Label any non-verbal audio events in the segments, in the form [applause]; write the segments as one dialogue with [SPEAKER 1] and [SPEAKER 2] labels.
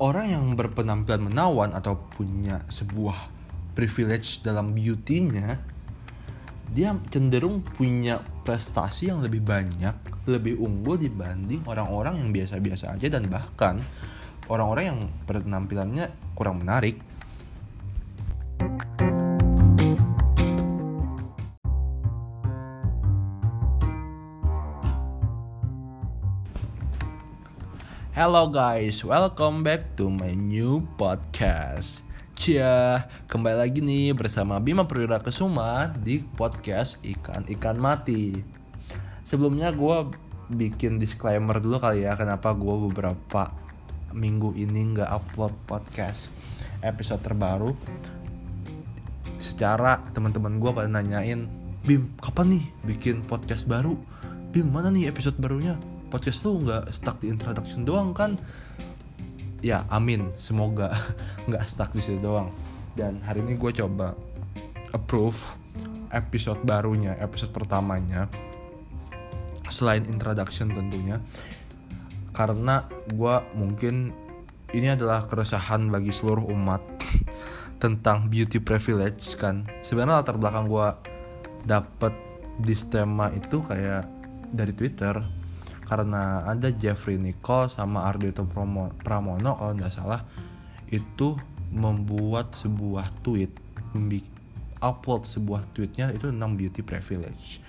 [SPEAKER 1] orang yang berpenampilan menawan atau punya sebuah privilege dalam beauty-nya dia cenderung punya prestasi yang lebih banyak, lebih unggul dibanding orang-orang yang biasa-biasa aja dan bahkan orang-orang yang penampilannya kurang menarik. Hello guys, welcome back to my new podcast. Cia, kembali lagi nih bersama Bima Perwira Kesuma di podcast Ikan-Ikan Mati. Sebelumnya gue bikin disclaimer dulu kali ya kenapa gue beberapa minggu ini nggak upload podcast episode terbaru. Secara teman-teman gue pada nanyain, Bim kapan nih bikin podcast baru? Bim mana nih episode barunya? Podcast lu nggak stuck di introduction doang kan? Ya amin. Semoga [laughs] nggak stuck di situ doang. Dan hari ini gue coba approve episode barunya episode pertamanya. Selain introduction tentunya. Karena gue mungkin ini adalah keresahan bagi seluruh umat [laughs] tentang beauty privilege kan? Sebenarnya latar belakang gue dapet di tema itu kayak dari Twitter karena ada Jeffrey Nicole sama Ardito Pramono kalau nggak salah itu membuat sebuah tweet upload sebuah tweetnya itu tentang beauty privilege.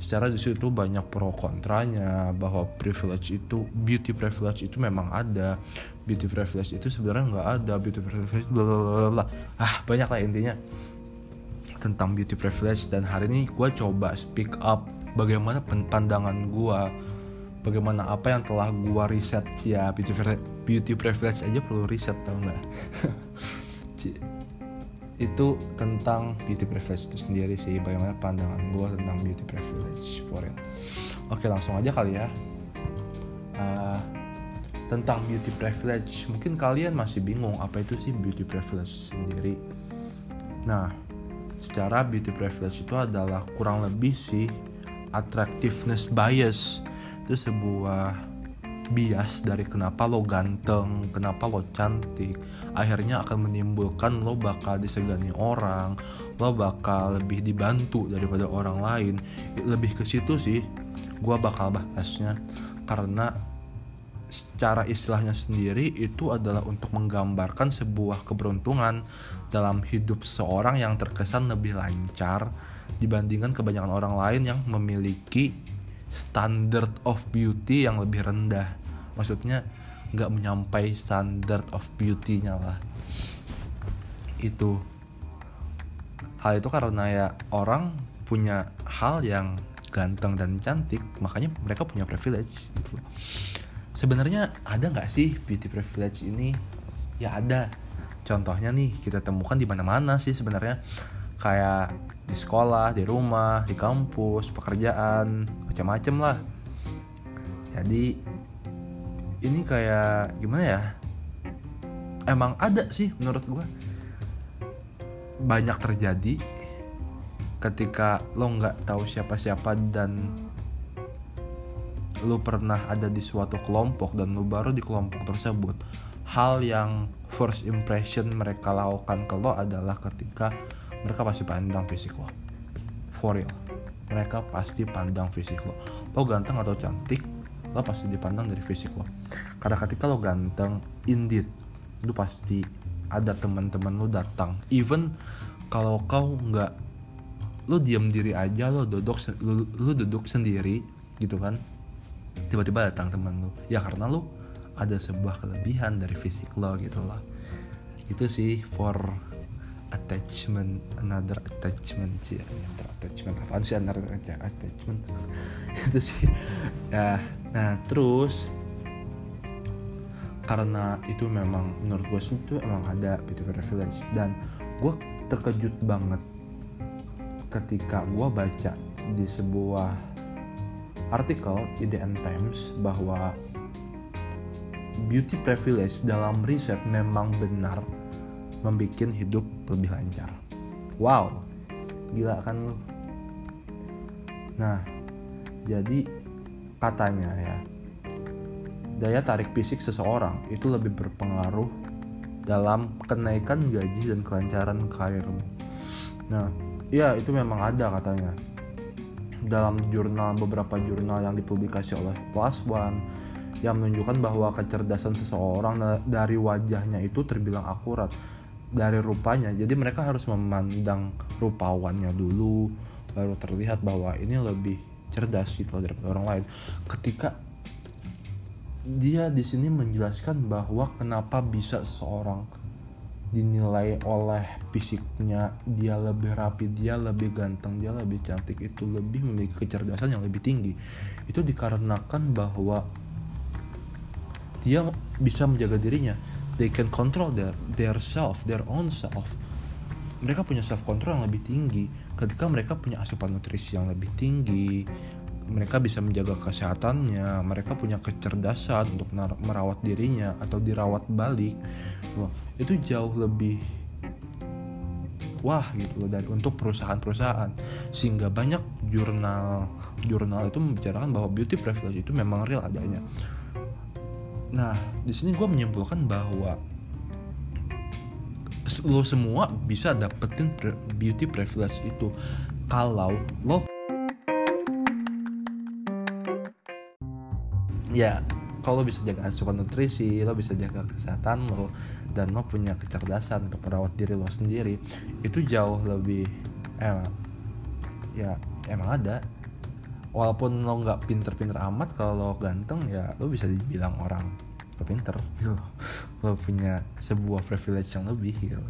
[SPEAKER 1] Secara di situ banyak pro kontranya bahwa privilege itu beauty privilege itu memang ada. Beauty privilege itu sebenarnya nggak ada. Beauty privilege bla bla bla ah banyak lah intinya tentang beauty privilege. Dan hari ini gue coba speak up bagaimana pandangan gue bagaimana apa yang telah gua riset. Ya beauty privilege, aja perlu riset tau nggak? [laughs] Itu tentang beauty privilege itu sendiri sih bagaimana pandangan gua tentang beauty privilege for it. Oke langsung aja kali ya. Uh, tentang beauty privilege mungkin kalian masih bingung apa itu sih beauty privilege sendiri. Nah secara beauty privilege itu adalah kurang lebih sih attractiveness bias itu sebuah bias dari kenapa lo ganteng, kenapa lo cantik, akhirnya akan menimbulkan lo bakal disegani orang, lo bakal lebih dibantu daripada orang lain. Lebih ke situ sih, gue bakal bahasnya karena secara istilahnya sendiri itu adalah untuk menggambarkan sebuah keberuntungan dalam hidup seseorang yang terkesan lebih lancar dibandingkan kebanyakan orang lain yang memiliki standard of beauty yang lebih rendah. Maksudnya nggak menyampai standard of beauty-nya lah. Itu. Hal itu karena ya orang punya hal yang ganteng dan cantik makanya mereka punya privilege gitu. Sebenarnya ada nggak sih beauty privilege ini? Ya ada. Contohnya nih kita temukan di mana-mana sih sebenarnya. Kayak di sekolah, di rumah, di kampus, pekerjaan, macam-macam lah. Jadi ini kayak gimana ya? Emang ada sih menurut gue banyak terjadi ketika lo nggak tahu siapa-siapa dan lo pernah ada di suatu kelompok dan lo baru di kelompok tersebut hal yang first impression mereka lakukan ke lo adalah ketika mereka pasti pandang fisik lo. For real. Mereka pasti pandang fisik lo. Lo ganteng atau cantik lo pasti dipandang dari fisik lo. Karena ketika lo ganteng indeed lo pasti ada teman-teman lo datang. Even kalau kau nggak lo diam diri aja lo duduk lo, lo duduk sendiri gitu kan tiba-tiba datang teman lo. Ya karena lo ada sebuah kelebihan dari fisik lo gitu loh. Itu sih for attachment another attachment sih. Another attachment. Apa sih another attachment? [laughs] Itu sih. Ya nah terus karena itu memang menurut gue sih itu emang ada gitu privilege. Dan gue terkejut banget ketika gue baca di sebuah artikel End Times bahwa beauty privilege dalam riset memang benar membuat hidup lebih lancar. Wow, gila kan. Nah, jadi katanya ya, daya tarik fisik seseorang itu lebih berpengaruh dalam kenaikan gaji dan kelancaran karirmu. Nah, iya itu memang ada katanya. Dalam jurnal beberapa jurnal yang dipublikasi oleh Plus One yang menunjukkan bahwa kecerdasan seseorang dari wajahnya itu terbilang akurat dari rupanya. Jadi mereka harus memandang rupawannya dulu baru terlihat bahwa ini lebih cerdas gitu daripada orang lain. Ketika dia di sini menjelaskan bahwa kenapa bisa seseorang dinilai oleh fisiknya dia lebih rapi dia lebih ganteng dia lebih cantik itu lebih memiliki kecerdasan yang lebih tinggi itu dikarenakan bahwa dia bisa menjaga dirinya they can control their their self their own self. Mereka punya self control yang lebih tinggi. Ketika mereka punya asupan nutrisi yang lebih tinggi mereka bisa menjaga kesehatannya mereka punya kecerdasan untuk merawat dirinya atau dirawat balik. Loh itu jauh lebih wah gitu loh dari untuk perusahaan-perusahaan. Sehingga banyak jurnal jurnal itu membicarakan bahwa beauty privilege itu memang real adanya nah di sini gue menyimpulkan bahwa lo semua bisa dapetin beauty privilege itu kalau lo ya kalau bisa jaga asupan nutrisi lo bisa jaga kesehatan lo dan lo punya kecerdasan untuk merawat diri lo sendiri itu jauh lebih emang ya emang ada walaupun lo nggak pinter-pinter amat kalau lo ganteng ya lo bisa dibilang orang lo pinter [laughs] gitu lo punya sebuah privilege yang lebih gitu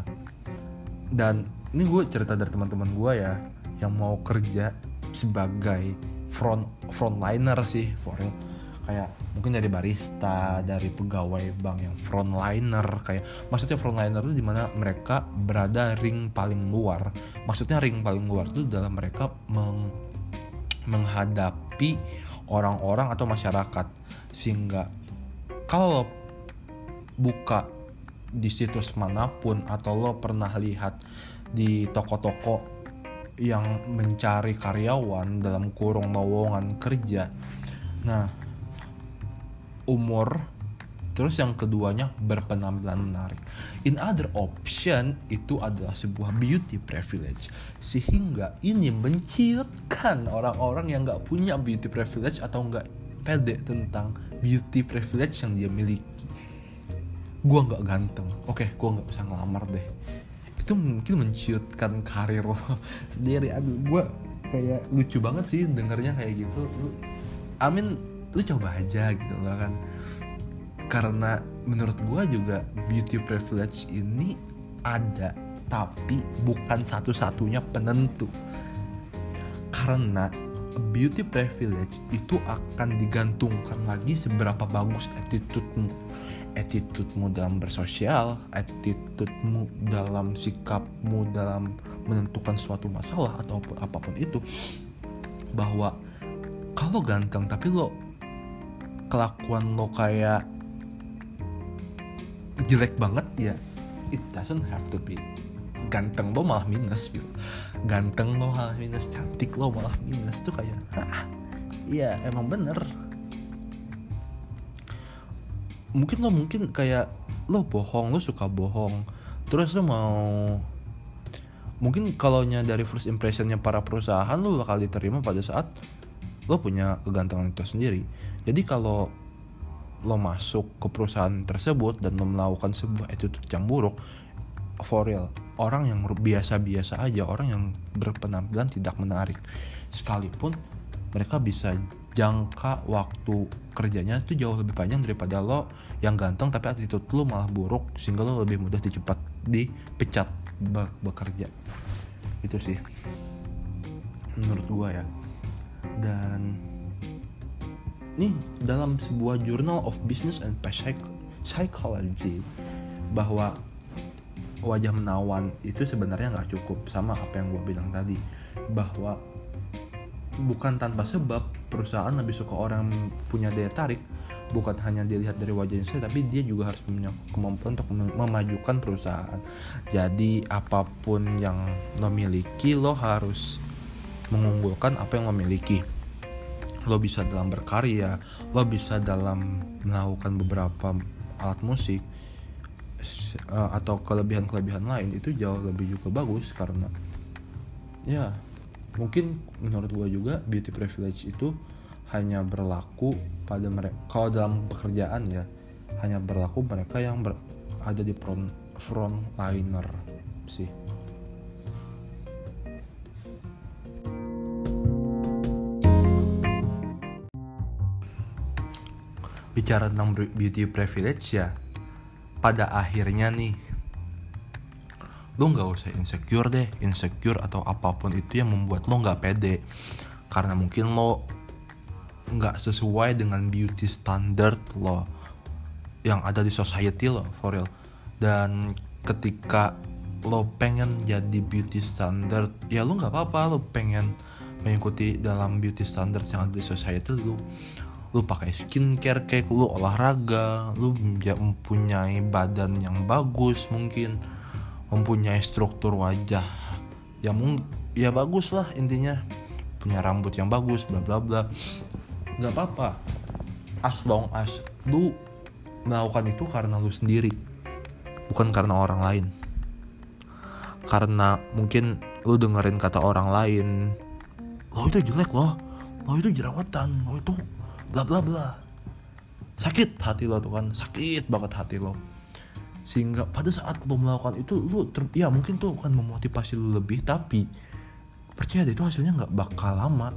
[SPEAKER 1] dan ini gue cerita dari teman-teman gue ya yang mau kerja sebagai front frontliner sih for kayak mungkin dari barista dari pegawai bank yang frontliner kayak maksudnya frontliner itu di mana mereka berada ring paling luar. Maksudnya ring paling luar itu dalam mereka meng, menghadapi orang-orang atau masyarakat. Sehingga kalau buka di situs mana pun atau lo pernah lihat di toko-toko yang mencari karyawan dalam kurung lowongan kerja nah umur terus yang keduanya berpenampilan menarik. In other option itu adalah sebuah beauty privilege. Sehingga ini menciutkan orang-orang yang nggak punya beauty privilege atau nggak pede tentang beauty privilege yang dia miliki. Gue nggak ganteng. Oke gue nggak bisa ngelamar deh. Itu mungkin menciutkan karir lo [laughs] sendiri. Aduh gue kayak lucu banget sih dengernya kayak gitu. Amin lu coba aja gitu loh kan karena menurut gue juga beauty privilege ini ada tapi bukan satu-satunya penentu. Karena beauty privilege itu akan digantungkan lagi seberapa bagus attitude-mu. Attitude-mu dalam bersosial attitude-mu dalam sikapmu dalam menentukan suatu masalah atau apa pun itu. Bahwa kalau ganteng tapi lo kelakuan lo kayak jelek banget ya it doesn't have to be. Ganteng lo malah minus gitu. Ganteng lo malah minus cantik lo malah minus. Tuh kayak iya emang bener. Mungkin lo mungkin kayak lo bohong lo suka bohong. Terus lo mau mungkin kalau dari first impressionnya para perusahaan lo bakal diterima pada saat lo punya kegantengan itu sendiri. Jadi kalau lo masuk ke perusahaan tersebut dan lo melakukan sebuah attitude yang buruk for real orang yang biasa-biasa aja orang yang berpenampilan tidak menarik. Sekalipun mereka bisa jangka waktu kerjanya itu jauh lebih panjang daripada lo yang ganteng tapi attitude lo malah buruk sehingga lo lebih mudah dicepat dipecat be bekerja. Itu sih menurut gua ya. Dan nih dalam sebuah Journal of Business and Psychology bahwa wajah menawan itu sebenarnya nggak cukup sama apa yang gue bilang tadi. Bahwa bukan tanpa sebab perusahaan lebih suka orang punya daya tarik bukan hanya dilihat dari wajahnya saja tapi dia juga harus punya kemampuan untuk memajukan perusahaan. Jadi apa pun yang lo miliki lo harus mengunggulkan apa yang lo miliki lo bisa dalam berkarya lo bisa dalam melakukan beberapa alat musik uh, atau kelebihan-kelebihan lain itu jauh lebih juga bagus karena ya mungkin menurut gue juga beauty privilege itu hanya berlaku pada mereka kalau dalam pekerjaan ya hanya berlaku mereka yang ber, ada di front frontliner sih bicara tentang beauty privilege ya pada akhirnya nih lo nggak usah insecure deh insecure atau apa pun itu yang membuat lo nggak pede. Karena mungkin lo nggak sesuai dengan beauty standard lo yang ada di society lo for real. Dan ketika lo pengen jadi beauty standard ya lo nggak apa-apa lo pengen mengikuti dalam beauty standard yang ada di society lo lu pakai skincare kayak lu olahraga lu mempunyai badan yang bagus mungkin mempunyai struktur wajah yang ya bagus lah intinya. Punya rambut yang bagus bla bla bla. Nggak apa-apa. As long as lu melakukan itu karena lu sendiri bukan karena orang lain. Karena mungkin lu dengerin kata orang lain lo itu jelek loh. Lo itu jerawatan. Lo itu bla bla bla sakit hati lo tuh kan. Sakit banget hati lo. Sehingga pada saat lo melakukan itu lo ter, ya mungkin tuh akan memotivasi lo lebih tapi percaya deh itu hasilnya nggak bakal lama.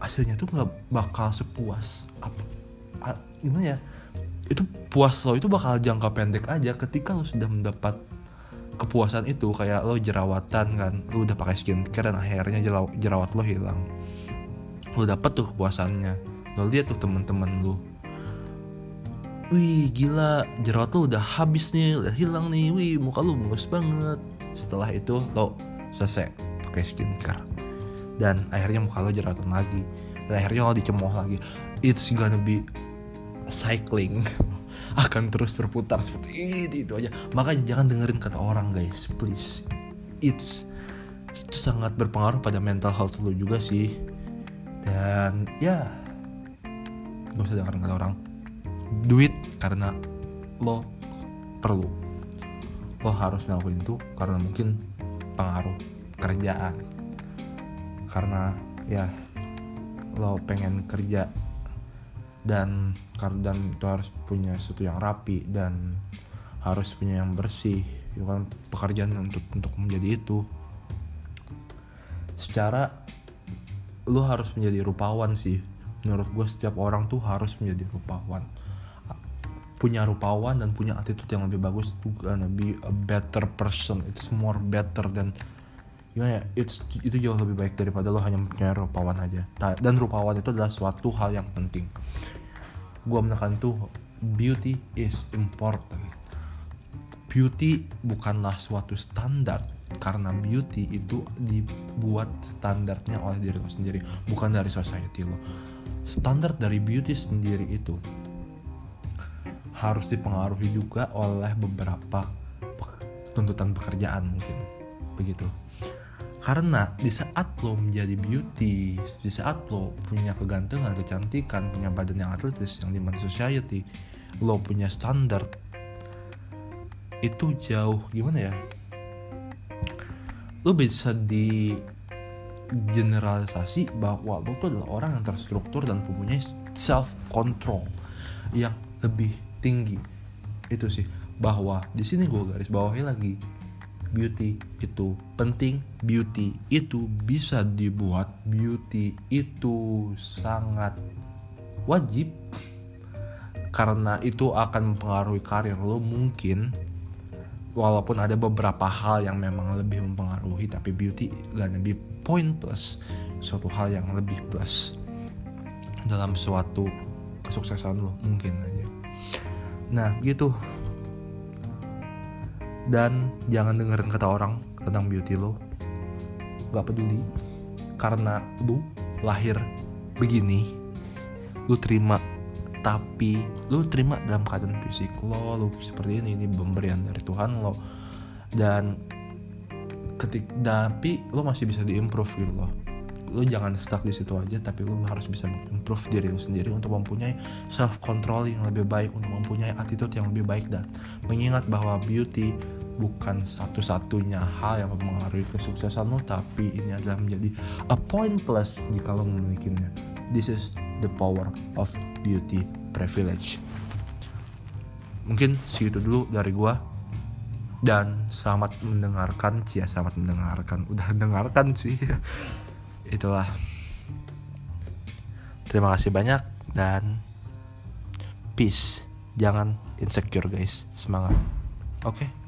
[SPEAKER 1] Hasilnya tuh nggak bakal sepuas apa gimana ya. Itu puas lo itu bakal jangka pendek aja ketika lo sudah mendapat kepuasan itu. Kayak lo jerawatan kan lo udah pakai skincare dan akhirnya jerawat lo hilang lo dapet tuh kepuasannya. Lo lihat tuh temen-temen lu. Wih gila jerawat lo udah habis nih udah hilang nih. Wih muka lu bagus banget. Setelah itu lo selesai pakai skincare. Dan akhirnya muka lo jerawatan lagi. Dan akhirnya lo dicemooh lagi. It's gonna be cycling. [laughs] Akan terus berputar seperti itu, itu aja. Makanya jangan dengerin kata orang guys. Please. It's itu sangat berpengaruh pada mental health lo juga sih dan ya gak usah dengerin kata orang. Duit karena lo perlu. Lo harus ngelakuin itu karena mungkin pengaruh kerjaan. Karena ya lo pengen kerja dan dan itu harus punya sesuatu yang rapi dan harus punya yang bersih. Itu kan pekerjaan untuk untuk menjadi itu. Secara lu harus menjadi rupawan sih. Menurut gue setiap orang tuh harus menjadi rupawan. Punya rupawan dan punya attitude yang lebih bagus itu gonna be a better person. It's more better than ya it's, itu jauh lebih baik daripada lo hanya punya rupawan aja. Dan rupawan itu adalah suatu hal yang penting. Gue menekan tuh beauty is important. Beauty bukanlah suatu standar karena beauty itu dibuat standarnya oleh diri lo sendiri bukan dari society lo. Standar dari beauty sendiri itu harus dipengaruhi juga oleh beberapa tuntutan pekerjaan mungkin begitu. Karena di saat lo menjadi beauty di saat lo punya kegantengan kecantikan punya badan yang atletis yang di mana society lo punya standar itu jauh gimana ya lo bisa di generalisasi bahwa lo tuh adalah orang yang terstruktur dan mempunyai self control yang lebih tinggi. Itu sih. Bahwa di sini gue garis bawahi lagi beauty itu penting. Beauty itu bisa dibuat. Beauty itu sangat wajib. Karena itu akan mempengaruhi karir lo mungkin walaupun ada beberapa hal yang memang lebih mempengaruhi tapi beauty gak lebih point plus suatu hal yang lebih plus dalam suatu kesuksesan lo mungkin aja. Nah gitu. Dan jangan dengerin kata orang tentang beauty lo. Gak peduli. Karena lu lahir begini lu terima tapi lu terima dalam keadaan fisik lo lu seperti ini ini pemberian dari Tuhan lo. Dan ketik tapi lo masih bisa diimprove gitu loh. Lu jangan stuck di situ aja tapi lu harus bisa improve diri lu sendiri untuk mempunyai self control yang lebih baik untuk mempunyai attitude yang lebih baik. Dan mengingat bahwa beauty bukan satu-satunya hal yang mempengaruhi kesuksesan lu tapi ini adalah menjadi a point plus jika lo memilikinya. This is the power of beauty privilege. Mungkin segitu dulu dari gua. Dan selamat mendengarkan cia selamat mendengarkan. Udah dengarkan sih. [laughs] Itulah. Terima kasih banyak dan peace. Jangan insecure guys. Semangat. Oke. okay?